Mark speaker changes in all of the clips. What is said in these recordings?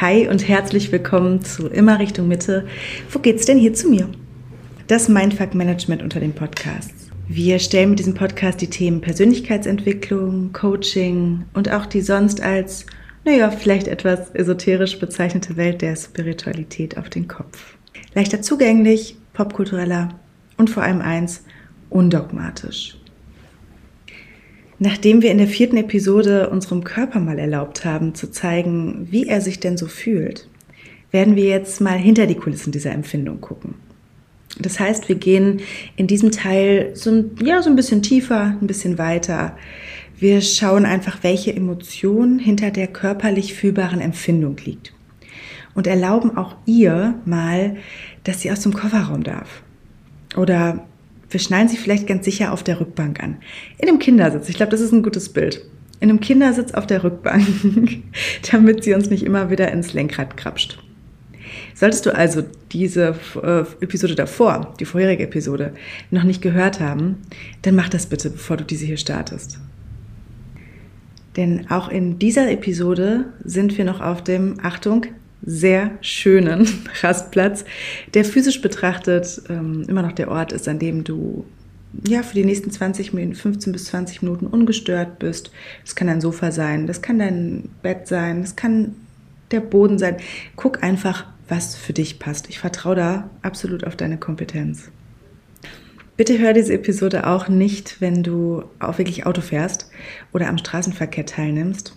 Speaker 1: Hi und herzlich willkommen zu Immer Richtung Mitte. Wo geht's denn hier zu mir? Das Mindfuck Management unter den Podcasts. Wir stellen mit diesem Podcast die Themen Persönlichkeitsentwicklung, Coaching und auch die sonst als, naja, vielleicht etwas esoterisch bezeichnete Welt der Spiritualität auf den Kopf. Leichter zugänglich, popkultureller und vor allem eins, undogmatisch. Nachdem wir in der vierten Episode unserem Körper mal erlaubt haben zu zeigen, wie er sich denn so fühlt, werden wir jetzt mal hinter die Kulissen dieser Empfindung gucken. Das heißt, wir gehen in diesem Teil so ein, ja, so ein bisschen tiefer, ein bisschen weiter. Wir schauen einfach, welche Emotion hinter der körperlich fühlbaren Empfindung liegt. Und erlauben auch ihr mal, dass sie aus dem Kofferraum darf. Oder wir schnallen sie vielleicht ganz sicher auf der Rückbank an. In einem Kindersitz. Ich glaube, das ist ein gutes Bild. In einem Kindersitz auf der Rückbank, damit sie uns nicht immer wieder ins Lenkrad krapscht. Solltest du also diese äh, Episode davor, die vorherige Episode, noch nicht gehört haben, dann mach das bitte, bevor du diese hier startest. Denn auch in dieser Episode sind wir noch auf dem, Achtung, sehr schönen Rastplatz, der physisch betrachtet ähm, immer noch der Ort ist, an dem du ja, für die nächsten 20 Minuten, 15 bis 20 Minuten ungestört bist. Das kann dein Sofa sein, das kann dein Bett sein, das kann der Boden sein. Guck einfach, was für dich passt. Ich vertraue da absolut auf deine Kompetenz. Bitte hör diese Episode auch nicht, wenn du auch wirklich Auto fährst oder am Straßenverkehr teilnimmst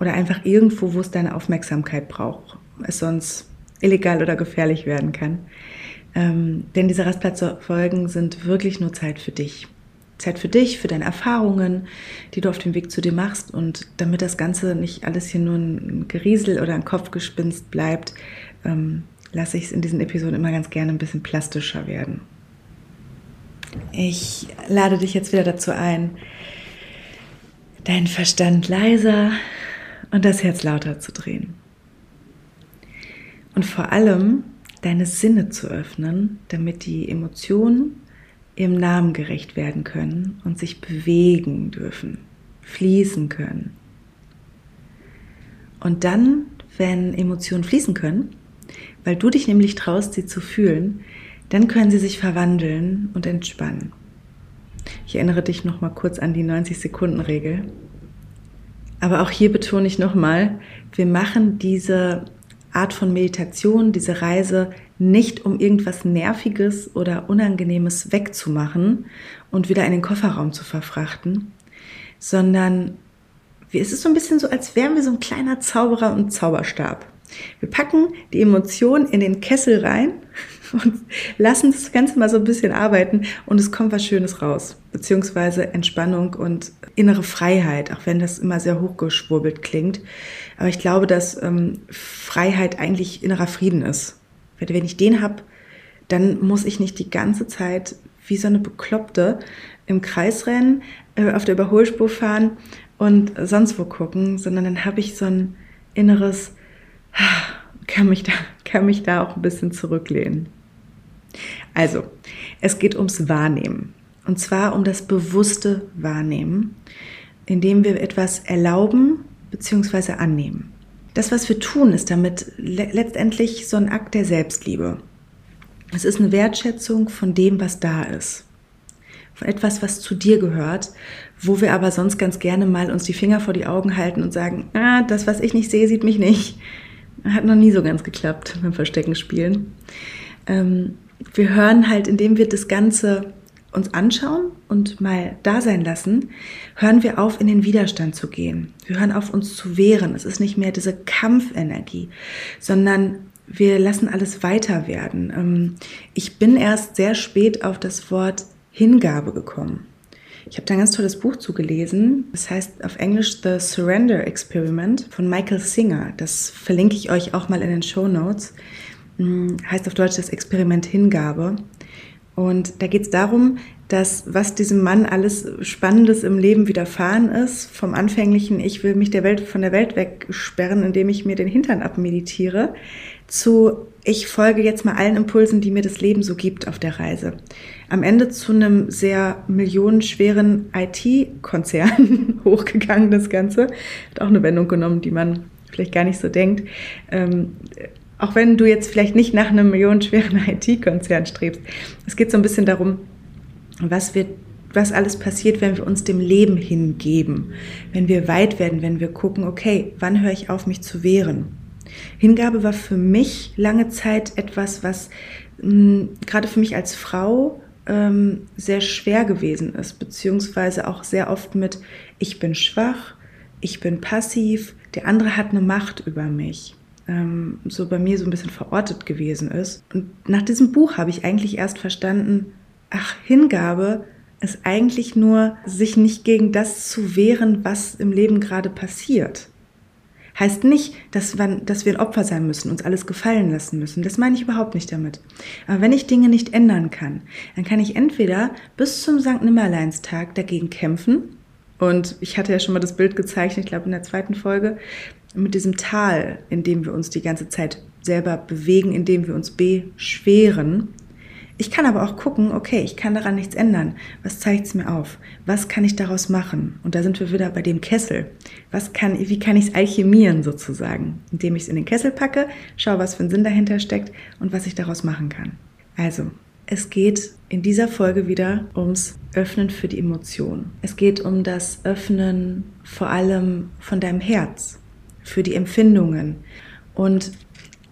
Speaker 1: oder einfach irgendwo, wo es deine Aufmerksamkeit braucht, es sonst illegal oder gefährlich werden kann. Ähm, denn diese Rastplatzfolgen sind wirklich nur Zeit für dich. Zeit für dich, für deine Erfahrungen, die du auf dem Weg zu dir machst. Und damit das Ganze nicht alles hier nur ein Geriesel oder ein Kopfgespinst bleibt, ähm, lasse ich es in diesen Episoden immer ganz gerne ein bisschen plastischer werden. Ich lade dich jetzt wieder dazu ein, deinen Verstand leiser und das Herz lauter zu drehen. Und vor allem deine Sinne zu öffnen, damit die Emotionen ihrem Namen gerecht werden können und sich bewegen dürfen, fließen können. Und dann, wenn Emotionen fließen können, weil du dich nämlich traust, sie zu fühlen, dann können sie sich verwandeln und entspannen. Ich erinnere dich noch mal kurz an die 90 Sekunden Regel. Aber auch hier betone ich nochmal, wir machen diese Art von Meditation, diese Reise nicht, um irgendwas Nerviges oder Unangenehmes wegzumachen und wieder in den Kofferraum zu verfrachten, sondern es ist so ein bisschen so, als wären wir so ein kleiner Zauberer und Zauberstab. Wir packen die Emotion in den Kessel rein und lassen das Ganze mal so ein bisschen arbeiten und es kommt was Schönes raus. Beziehungsweise Entspannung und innere Freiheit, auch wenn das immer sehr hochgeschwurbelt klingt. Aber ich glaube, dass ähm, Freiheit eigentlich innerer Frieden ist. Wenn ich den habe, dann muss ich nicht die ganze Zeit wie so eine Bekloppte im Kreis rennen, äh, auf der Überholspur fahren und sonst wo gucken, sondern dann habe ich so ein inneres, kann mich da, kann mich da auch ein bisschen zurücklehnen. Also, es geht ums Wahrnehmen. Und zwar um das bewusste Wahrnehmen, indem wir etwas erlauben bzw. annehmen. Das, was wir tun, ist damit le letztendlich so ein Akt der Selbstliebe. Es ist eine Wertschätzung von dem, was da ist. Von etwas, was zu dir gehört, wo wir aber sonst ganz gerne mal uns die Finger vor die Augen halten und sagen, ah, das, was ich nicht sehe, sieht mich nicht. Hat noch nie so ganz geklappt beim Verstecken spielen. Ähm, wir hören halt, indem wir das Ganze uns anschauen und mal da sein lassen, hören wir auf, in den Widerstand zu gehen. Wir hören auf, uns zu wehren. Es ist nicht mehr diese Kampfenergie, sondern wir lassen alles weiter werden. Ähm, ich bin erst sehr spät auf das Wort Hingabe gekommen. Ich habe da ein ganz tolles Buch zugelesen. Das heißt auf Englisch The Surrender Experiment von Michael Singer. Das verlinke ich euch auch mal in den Show Notes. Hm, heißt auf Deutsch das Experiment Hingabe. Und da geht es darum, dass was diesem Mann alles Spannendes im Leben widerfahren ist, vom anfänglichen, ich will mich der Welt von der Welt wegsperren, indem ich mir den Hintern abmeditiere, zu ich folge jetzt mal allen Impulsen, die mir das Leben so gibt auf der Reise. Am Ende zu einem sehr millionenschweren IT-Konzern hochgegangen, das Ganze. Hat auch eine Wendung genommen, die man vielleicht gar nicht so denkt. Ähm, auch wenn du jetzt vielleicht nicht nach einem millionenschweren IT-Konzern strebst. Es geht so ein bisschen darum, was wir was alles passiert, wenn wir uns dem Leben hingeben, wenn wir weit werden, wenn wir gucken, okay, wann höre ich auf, mich zu wehren? Hingabe war für mich lange Zeit etwas, was mh, hm, gerade für mich als Frau ähm, sehr schwer gewesen ist, beziehungsweise auch sehr oft mit, ich bin schwach, ich bin passiv, der andere hat eine Macht über mich. Ähm, so bei mir so ein bisschen verortet gewesen ist. Und nach diesem Buch habe ich eigentlich erst verstanden, ach, Hingabe ist eigentlich nur, sich nicht gegen das zu wehren, was im Leben gerade passiert. Heißt nicht, dass wir, dass wir ein Opfer sein müssen, uns alles gefallen lassen müssen. Das meine ich überhaupt nicht damit. Aber wenn ich Dinge nicht ändern kann, dann kann ich entweder bis zum St. Nimmerleinstag dagegen kämpfen. Und ich hatte ja schon mal das Bild gezeichnet, ich glaube in der zweiten Folge, mit diesem Tal, in dem wir uns die ganze Zeit selber bewegen, in dem wir uns beschweren. Ich kann aber auch gucken, okay, ich kann daran nichts ändern. Was zeigt es mir auf? Was kann ich daraus machen? Und da sind wir wieder bei dem Kessel. Was kann, wie kann ich es alchemieren sozusagen? Indem ich es in den Kessel packe, schaue, was für ein Sinn dahinter steckt und was ich daraus machen kann. Also, es geht in dieser Folge wieder ums Öffnen für die Emotionen. Es geht um das Öffnen vor allem von deinem Herz, für die Empfindungen und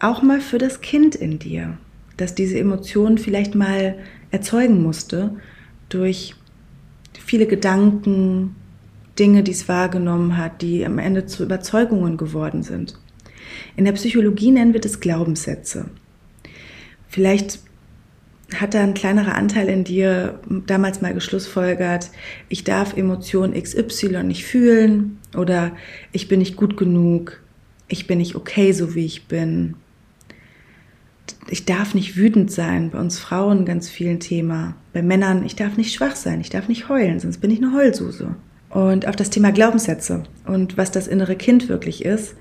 Speaker 1: auch mal für das Kind in dir dass diese Emotion vielleicht mal erzeugen musste durch viele Gedanken, Dinge, die es wahrgenommen hat, die am Ende zu Überzeugungen geworden sind. In der Psychologie nennen wir das Glaubenssätze. Vielleicht hat da ein kleinerer Anteil in dir damals mal geschlussfolgert, ich darf Emotion XY nicht fühlen oder ich bin nicht gut genug, ich bin nicht okay, so wie ich bin, ich darf nicht wütend sein, bei uns Frauen ganz viel Thema. Bei Männern, ich darf nicht schwach sein, ich darf nicht heulen, sonst bin ich eine Heulsuse. Und auf das Thema Glaubenssätze und was das innere Kind wirklich ist,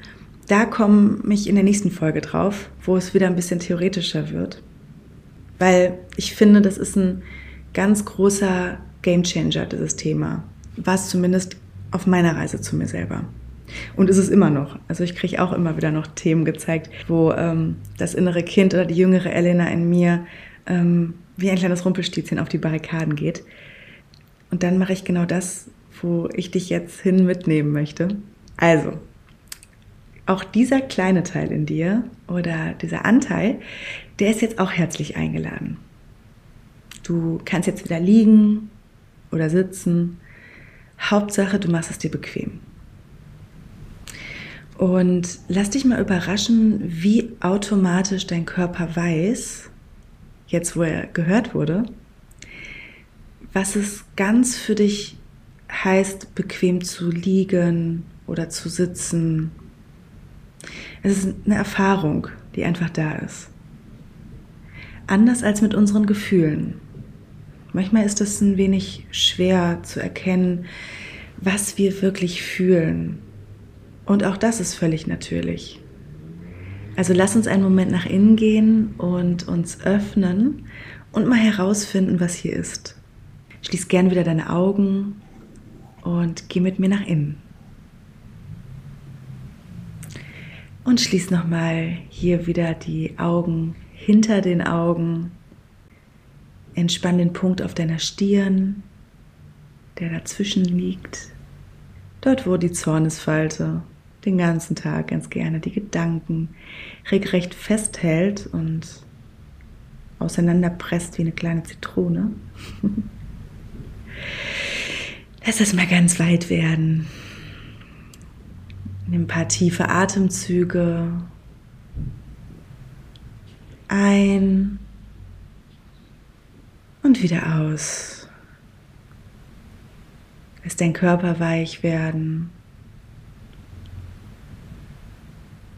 Speaker 1: da komme ich in der nächsten Folge drauf, wo es wieder ein bisschen theoretischer wird. Weil ich finde, das ist ein ganz großer Gamechanger, dieses Thema. War es zumindest auf meiner Reise zu mir selber. Und ist es immer noch. Also ich kriege auch immer wieder noch Themen gezeigt, wo ähm, das innere Kind oder die jüngere Elena in mir ähm, wie ein kleines Rumpelstilzchen auf die Barrikaden geht. Und dann mache ich genau das, wo ich dich jetzt hin mitnehmen möchte. Also, auch dieser kleine Teil in dir oder dieser Anteil, der ist jetzt auch herzlich eingeladen. Du kannst jetzt wieder liegen oder sitzen. Hauptsache, du machst es dir bequem. Und lass dich mal überraschen, wie automatisch dein Körper weiß, jetzt wo er gehört wurde, was es ganz für dich heißt, bequem zu liegen oder zu sitzen. Es ist eine Erfahrung, die einfach da ist. Anders als mit unseren Gefühlen. Manchmal ist es ein wenig schwer zu erkennen, was wir wirklich fühlen und auch das ist völlig natürlich. Also lass uns einen Moment nach innen gehen und uns öffnen und mal herausfinden, was hier ist. Schließ gern wieder deine Augen und geh mit mir nach innen. Und schließ nochmal hier wieder die Augen hinter den Augen. Entspann den Punkt auf deiner Stirn, der dazwischen liegt. Dort, wo die Zornesfalte den ganzen Tag ganz gerne die Gedanken regelrecht festhält und auseinanderpresst wie eine kleine Zitrone. Lass das mal ganz weit werden. Nimm ein paar tiefe Atemzüge ein und wieder aus. Lass dein Körper weich werden.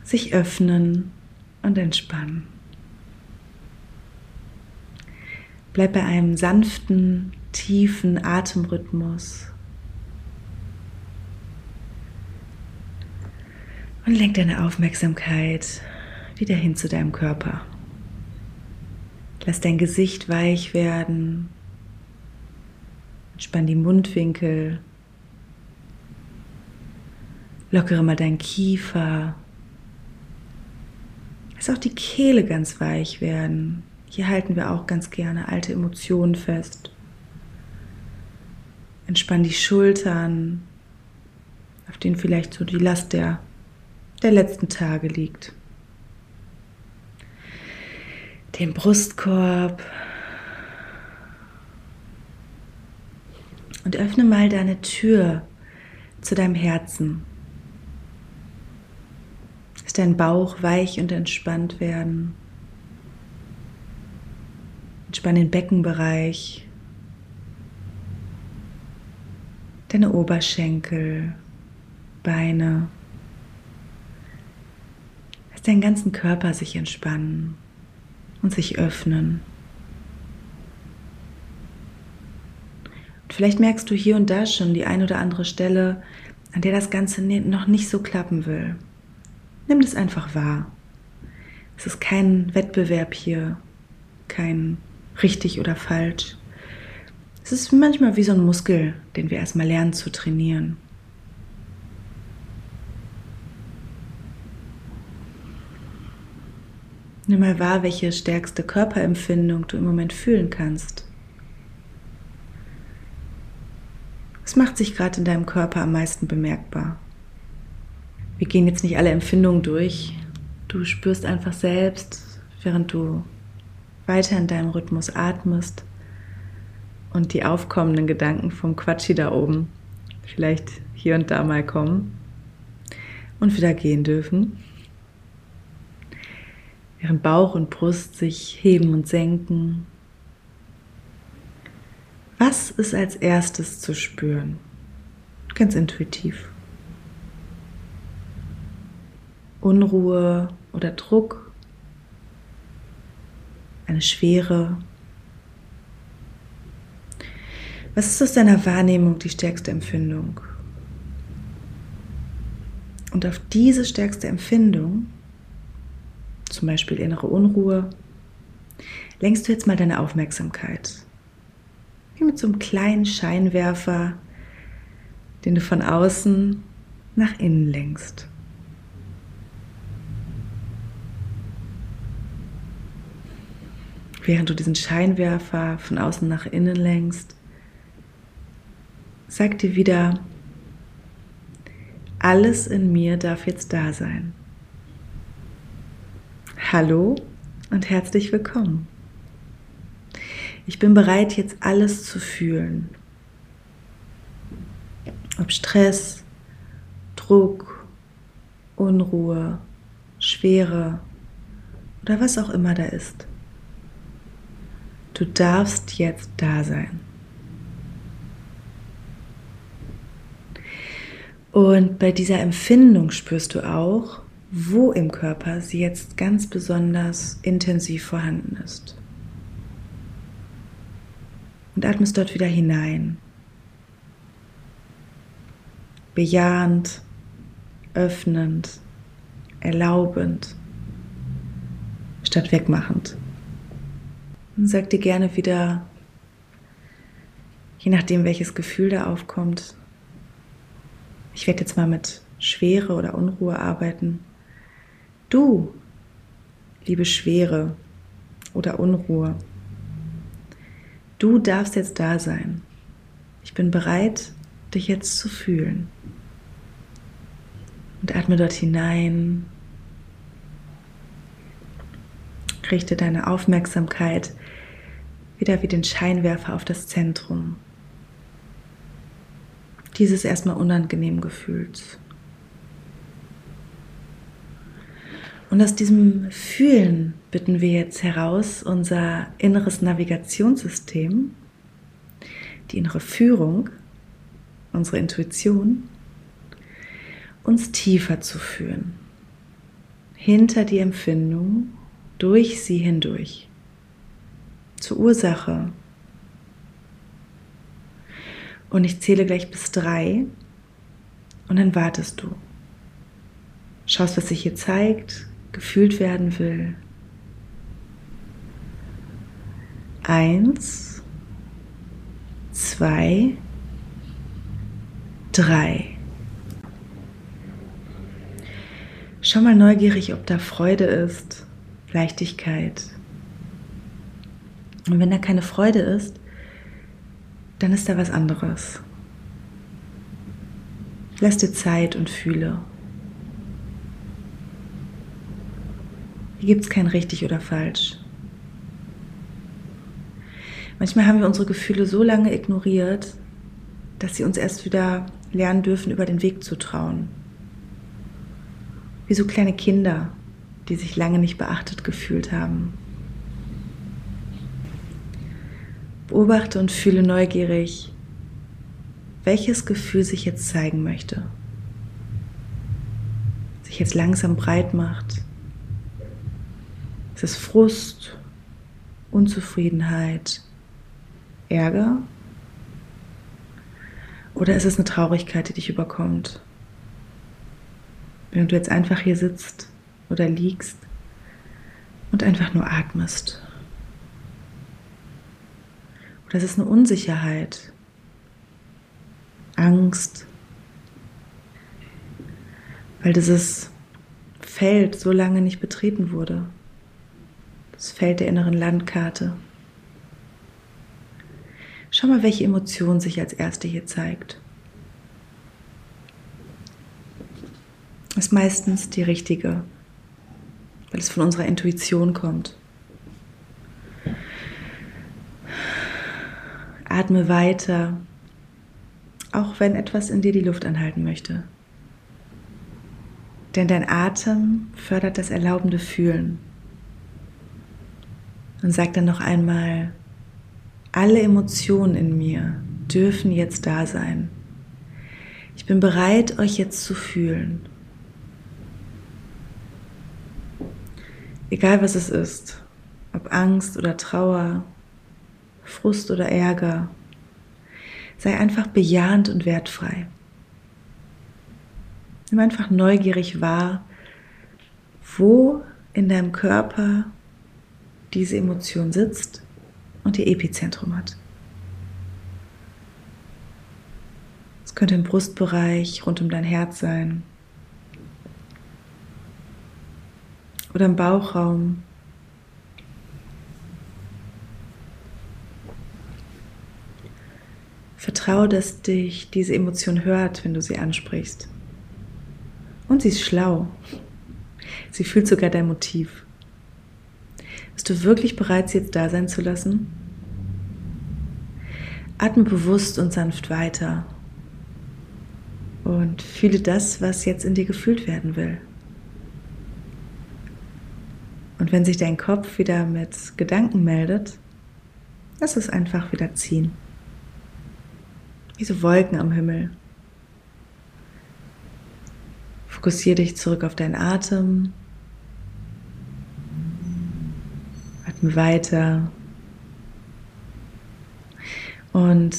Speaker 1: Sich öffnen und entspannen. Bleib bei einem sanften, tiefen Atemrhythmus und lenk deine Aufmerksamkeit wieder hin zu deinem Körper. Lass dein Gesicht weich werden. Entspann die Mundwinkel. Lockere mal deinen Kiefer Lass auch die Kehle ganz weich werden. Hier halten wir auch ganz gerne alte Emotionen fest. Entspann die Schultern, auf denen vielleicht so die Last der, der letzten Tage liegt. Den Brustkorb. Und öffne mal deine Tür zu deinem Herzen. Lass dein Bauch weich und entspannt werden. Entspann den Beckenbereich, deine Oberschenkel, Beine. Lass deinen ganzen Körper sich entspannen und sich öffnen. Und vielleicht merkst du hier und da schon die ein oder andere Stelle, an der das Ganze noch nicht so klappen will. Nimm das einfach wahr. Es ist kein Wettbewerb hier, kein richtig oder falsch. Es ist manchmal wie so ein Muskel, den wir erstmal lernen zu trainieren. Nimm mal wahr, welche stärkste Körperempfindung du im Moment fühlen kannst. Was macht sich gerade in deinem Körper am meisten bemerkbar? Wir gehen jetzt nicht alle Empfindungen durch. Du spürst einfach selbst, während du weiter in deinem Rhythmus atmest und die aufkommenden Gedanken vom Quatschi da oben vielleicht hier und da mal kommen und wieder gehen dürfen. Während Bauch und Brust sich heben und senken. Was ist als erstes zu spüren? Ganz intuitiv. Unruhe oder Druck eine Schwere. Was ist aus deiner Wahrnehmung die stärkste Empfindung? Und auf diese stärkste Empfindung, zum Beispiel innere Unruhe, lenkst du jetzt mal deine Aufmerksamkeit. Wie mit so einem kleinen Scheinwerfer, den du von außen nach innen lenkst. Während du diesen Scheinwerfer von außen nach innen lenkst, sag dir wieder, alles in mir darf jetzt da sein. Hallo und herzlich willkommen. Ich bin bereit, jetzt alles zu fühlen. Ob Stress, Druck, Unruhe, Schwere oder was auch immer da ist. Du darfst jetzt da sein. Und bei dieser Empfindung spürst du auch, wo im Körper sie jetzt ganz besonders intensiv vorhanden ist. Und atmest dort wieder hinein. Bejahend, öffnend, erlaubend, statt wegmachend. Und sag dir gerne wieder, je nachdem welches Gefühl da aufkommt, ich werde jetzt mal mit Schwere oder Unruhe arbeiten. Du, liebe Schwere oder Unruhe, du darfst jetzt da sein. Ich bin bereit, dich jetzt zu fühlen. Und atme dort hinein. Richte deine Aufmerksamkeit wieder wie den Scheinwerfer auf das Zentrum dieses erstmal unangenehmen Gefühls. Und aus diesem Fühlen bitten wir jetzt heraus unser inneres Navigationssystem, die innere Führung, unsere Intuition, uns tiefer zu führen, hinter die Empfindung, durch sie hindurch zur Ursache. Und ich zähle gleich bis drei und dann wartest du. Schaust, was sich hier zeigt, gefühlt werden will. Eins, zwei, drei. Schau mal neugierig, ob da Freude ist, Leichtigkeit. Und wenn da keine Freude ist, dann ist da was anderes. Lass dir Zeit und fühle. Hier gibt es kein richtig oder falsch. Manchmal haben wir unsere Gefühle so lange ignoriert, dass sie uns erst wieder lernen dürfen, über den Weg zu trauen. Wie so kleine Kinder, die sich lange nicht beachtet gefühlt haben. Beobachte und fühle neugierig, welches Gefühl sich jetzt zeigen möchte, sich jetzt langsam breit macht. Ist es Frust, Unzufriedenheit, Ärger? Oder ist es eine Traurigkeit, die dich überkommt? Wenn du jetzt einfach hier sitzt oder liegst und einfach nur atmest. Oder ist es eine Unsicherheit, Angst, weil dieses Feld so lange nicht betreten wurde. Das Feld der inneren Landkarte. Schau mal, welche Emotion sich als erste hier zeigt. Ist meistens die richtige, weil es von unserer Intuition kommt. Atme weiter auch wenn etwas in dir die Luft anhalten möchte. Denn dein Atem fördert das erlaubende Fühlen. Und sag dann noch einmal, alle Emotionen in mir dürfen jetzt da sein. Ich bin bereit, euch jetzt zu fühlen. Egal was es ist, ob Angst oder Trauer, Frust oder Ärger, Sei einfach bejahend und wertfrei. Nimm einfach neugierig wahr, wo in deinem Körper diese Emotion sitzt und ihr Epizentrum hat. Es könnte im Brustbereich rund um dein Herz sein oder im Bauchraum Vertraue, dass dich diese Emotion hört, wenn du sie ansprichst. Und sie ist schlau. Sie fühlt sogar dein Motiv. Bist du wirklich bereit, sie jetzt da sein zu lassen? Atme bewusst und sanft weiter und fühle das, was jetzt in dir gefühlt werden will. Und wenn sich dein Kopf wieder mit Gedanken meldet, lass es einfach wieder ziehen wie so Wolken am Himmel. Fokussiere dich zurück auf deinen Atem. Atme weiter. Und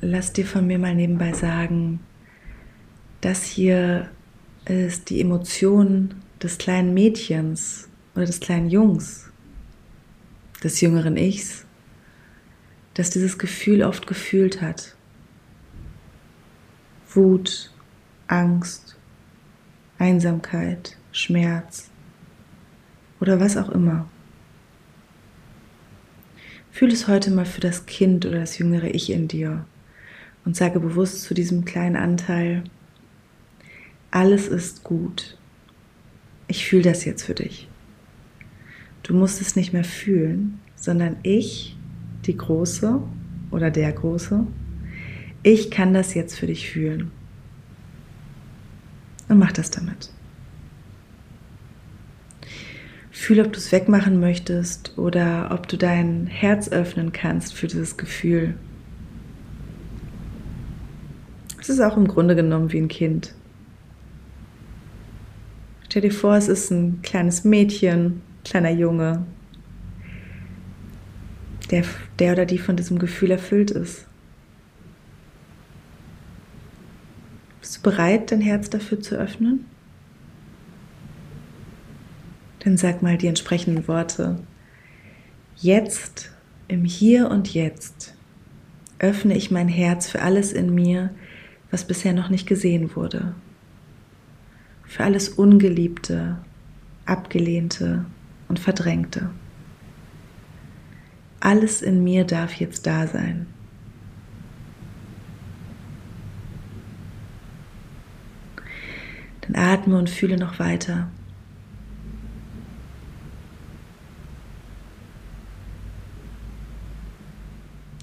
Speaker 1: lass dir von mir mal nebenbei sagen, das hier ist die Emotion des kleinen Mädchens oder des kleinen Jungs, des jüngeren Ichs, das dieses Gefühl oft gefühlt hat. Wut, Angst, Einsamkeit, Schmerz oder was auch immer. Fühl es heute mal für das Kind oder das jüngere Ich in dir und sage bewusst zu diesem kleinen Anteil, alles ist gut. Ich fühle das jetzt für dich. Du musst es nicht mehr fühlen, sondern ich, die Große oder der Große, ich kann das jetzt für dich fühlen. Und mach das damit. Fühl, ob du es wegmachen möchtest oder ob du dein Herz öffnen kannst für dieses Gefühl. Es ist auch im Grunde genommen wie ein Kind. Stell dir vor, es ist ein kleines Mädchen, kleiner Junge, der, der oder die von diesem Gefühl erfüllt ist. Bist du bereit, dein Herz dafür zu öffnen? Dann sag mal die entsprechenden Worte. Jetzt, im Hier und Jetzt, öffne ich mein Herz für alles in mir, was bisher noch nicht gesehen wurde. Für alles Ungeliebte, Abgelehnte und verdrängte. Alles in mir darf jetzt da sein. Dann atme und fühle noch weiter.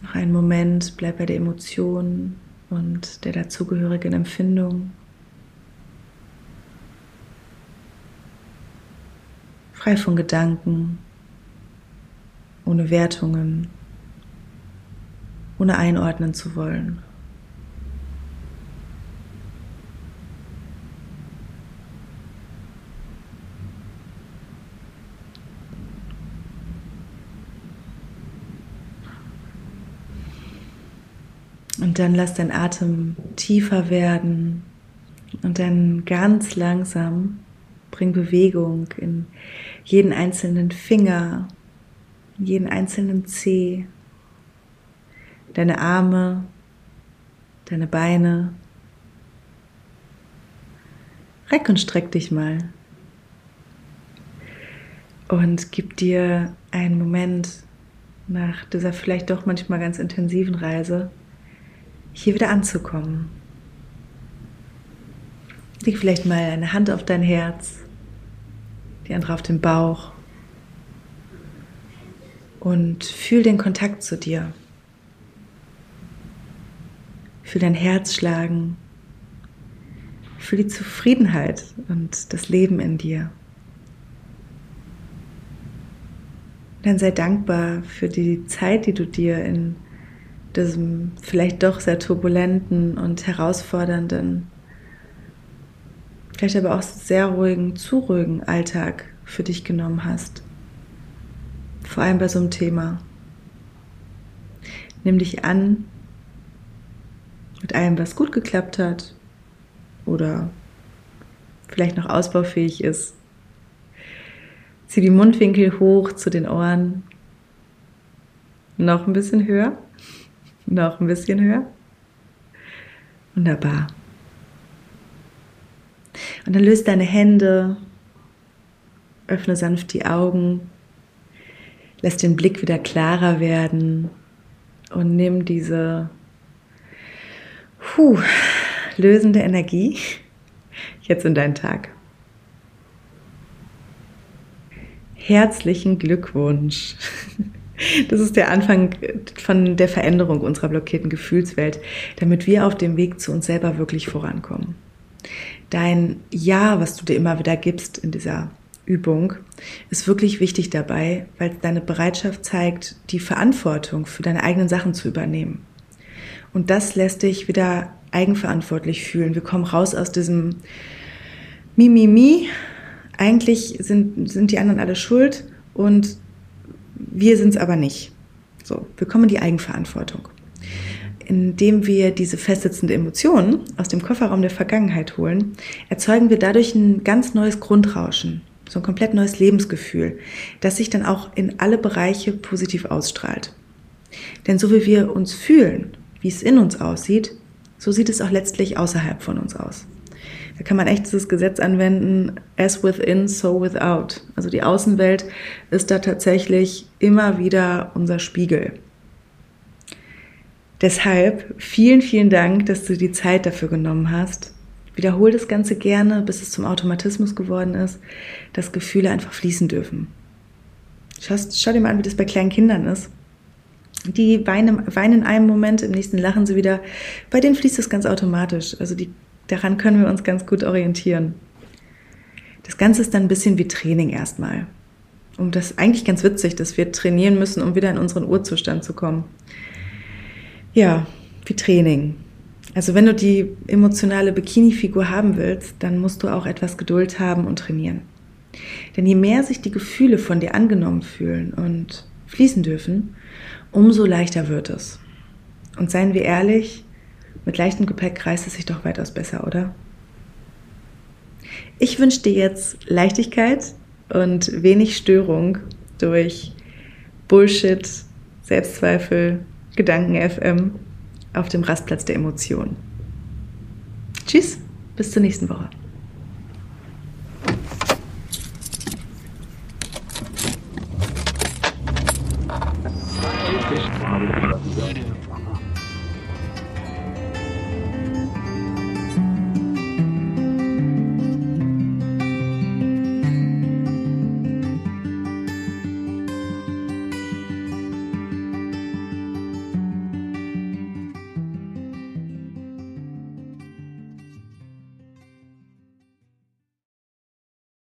Speaker 1: Noch einen Moment, bleib bei der Emotion und der dazugehörigen Empfindung. Frei von Gedanken, ohne Wertungen, ohne einordnen zu wollen. Und dann lass dein Atem tiefer werden und dann ganz langsam bring Bewegung in jeden einzelnen Finger, in jeden einzelnen Zeh, deine Arme, deine Beine. Reck und streck dich mal. Und gib dir einen Moment nach dieser vielleicht doch manchmal ganz intensiven Reise hier wieder anzukommen. Leg vielleicht mal eine Hand auf dein Herz, die andere auf den Bauch und fühl den Kontakt zu dir. Fühl dein Herz schlagen. Fühl die Zufriedenheit und das Leben in dir. Dann sei dankbar für die Zeit, die du dir in diesem vielleicht doch sehr turbulenten und herausfordernden, vielleicht aber auch sehr ruhigen, zu ruhigen Alltag für dich genommen hast. Vor allem bei so einem Thema. Nimm dich an mit allem, was gut geklappt hat oder vielleicht noch ausbaufähig ist. Zieh die Mundwinkel hoch zu den Ohren. Noch ein bisschen höher. Noch ein bisschen höher. Wunderbar. Und dann löst deine Hände, öffne sanft die Augen, lass den Blick wieder klarer werden und nimm diese puh, lösende Energie jetzt in deinen Tag. Herzlichen Glückwunsch. Das ist der Anfang von der Veränderung unserer blockierten Gefühlswelt, damit wir auf dem Weg zu uns selber wirklich vorankommen. Dein Ja, was du dir immer wieder gibst in dieser Übung, ist wirklich wichtig dabei, weil deine Bereitschaft zeigt, die Verantwortung für deine eigenen Sachen zu übernehmen. Und das lässt dich wieder eigenverantwortlich fühlen. Wir kommen raus aus diesem Mimimi. Eigentlich sind, sind die anderen alle schuld und wir sind es aber nicht. So, wir kommen in die Eigenverantwortung. Indem wir diese festsitzende Emotion aus dem Kofferraum der Vergangenheit holen, erzeugen wir dadurch ein ganz neues Grundrauschen, so ein komplett neues Lebensgefühl, das sich dann auch in alle Bereiche positiv ausstrahlt. Denn so wie wir uns fühlen, wie es in uns aussieht, so sieht es auch letztlich außerhalb von uns aus. Da kann man echt dieses Gesetz anwenden, as within, so without. Also die Außenwelt ist da tatsächlich immer wieder unser Spiegel. Deshalb vielen, vielen Dank, dass du die Zeit dafür genommen hast. Wiederhol das Ganze gerne, bis es zum Automatismus geworden ist, dass Gefühle einfach fließen dürfen. Schau, schau dir mal an, wie das bei kleinen Kindern ist. Die weinen, weinen in einem Moment, im nächsten lachen sie wieder. Bei denen fließt es ganz automatisch. Also die Daran können wir uns ganz gut orientieren. Das Ganze ist dann ein bisschen wie Training erstmal. Um das eigentlich ganz witzig, dass wir trainieren müssen, um wieder in unseren Urzustand zu kommen. Ja, wie Training. Also wenn du die emotionale Bikini-Figur haben willst, dann musst du auch etwas Geduld haben und trainieren. Denn je mehr sich die Gefühle von dir angenommen fühlen und fließen dürfen, umso leichter wird es. Und seien wir ehrlich, mit leichtem Gepäck reißt es sich doch weitaus besser, oder? Ich wünsche dir jetzt Leichtigkeit und wenig Störung durch Bullshit, Selbstzweifel, Gedanken-FM auf dem Rastplatz der Emotionen. Tschüss, bis zur nächsten Woche.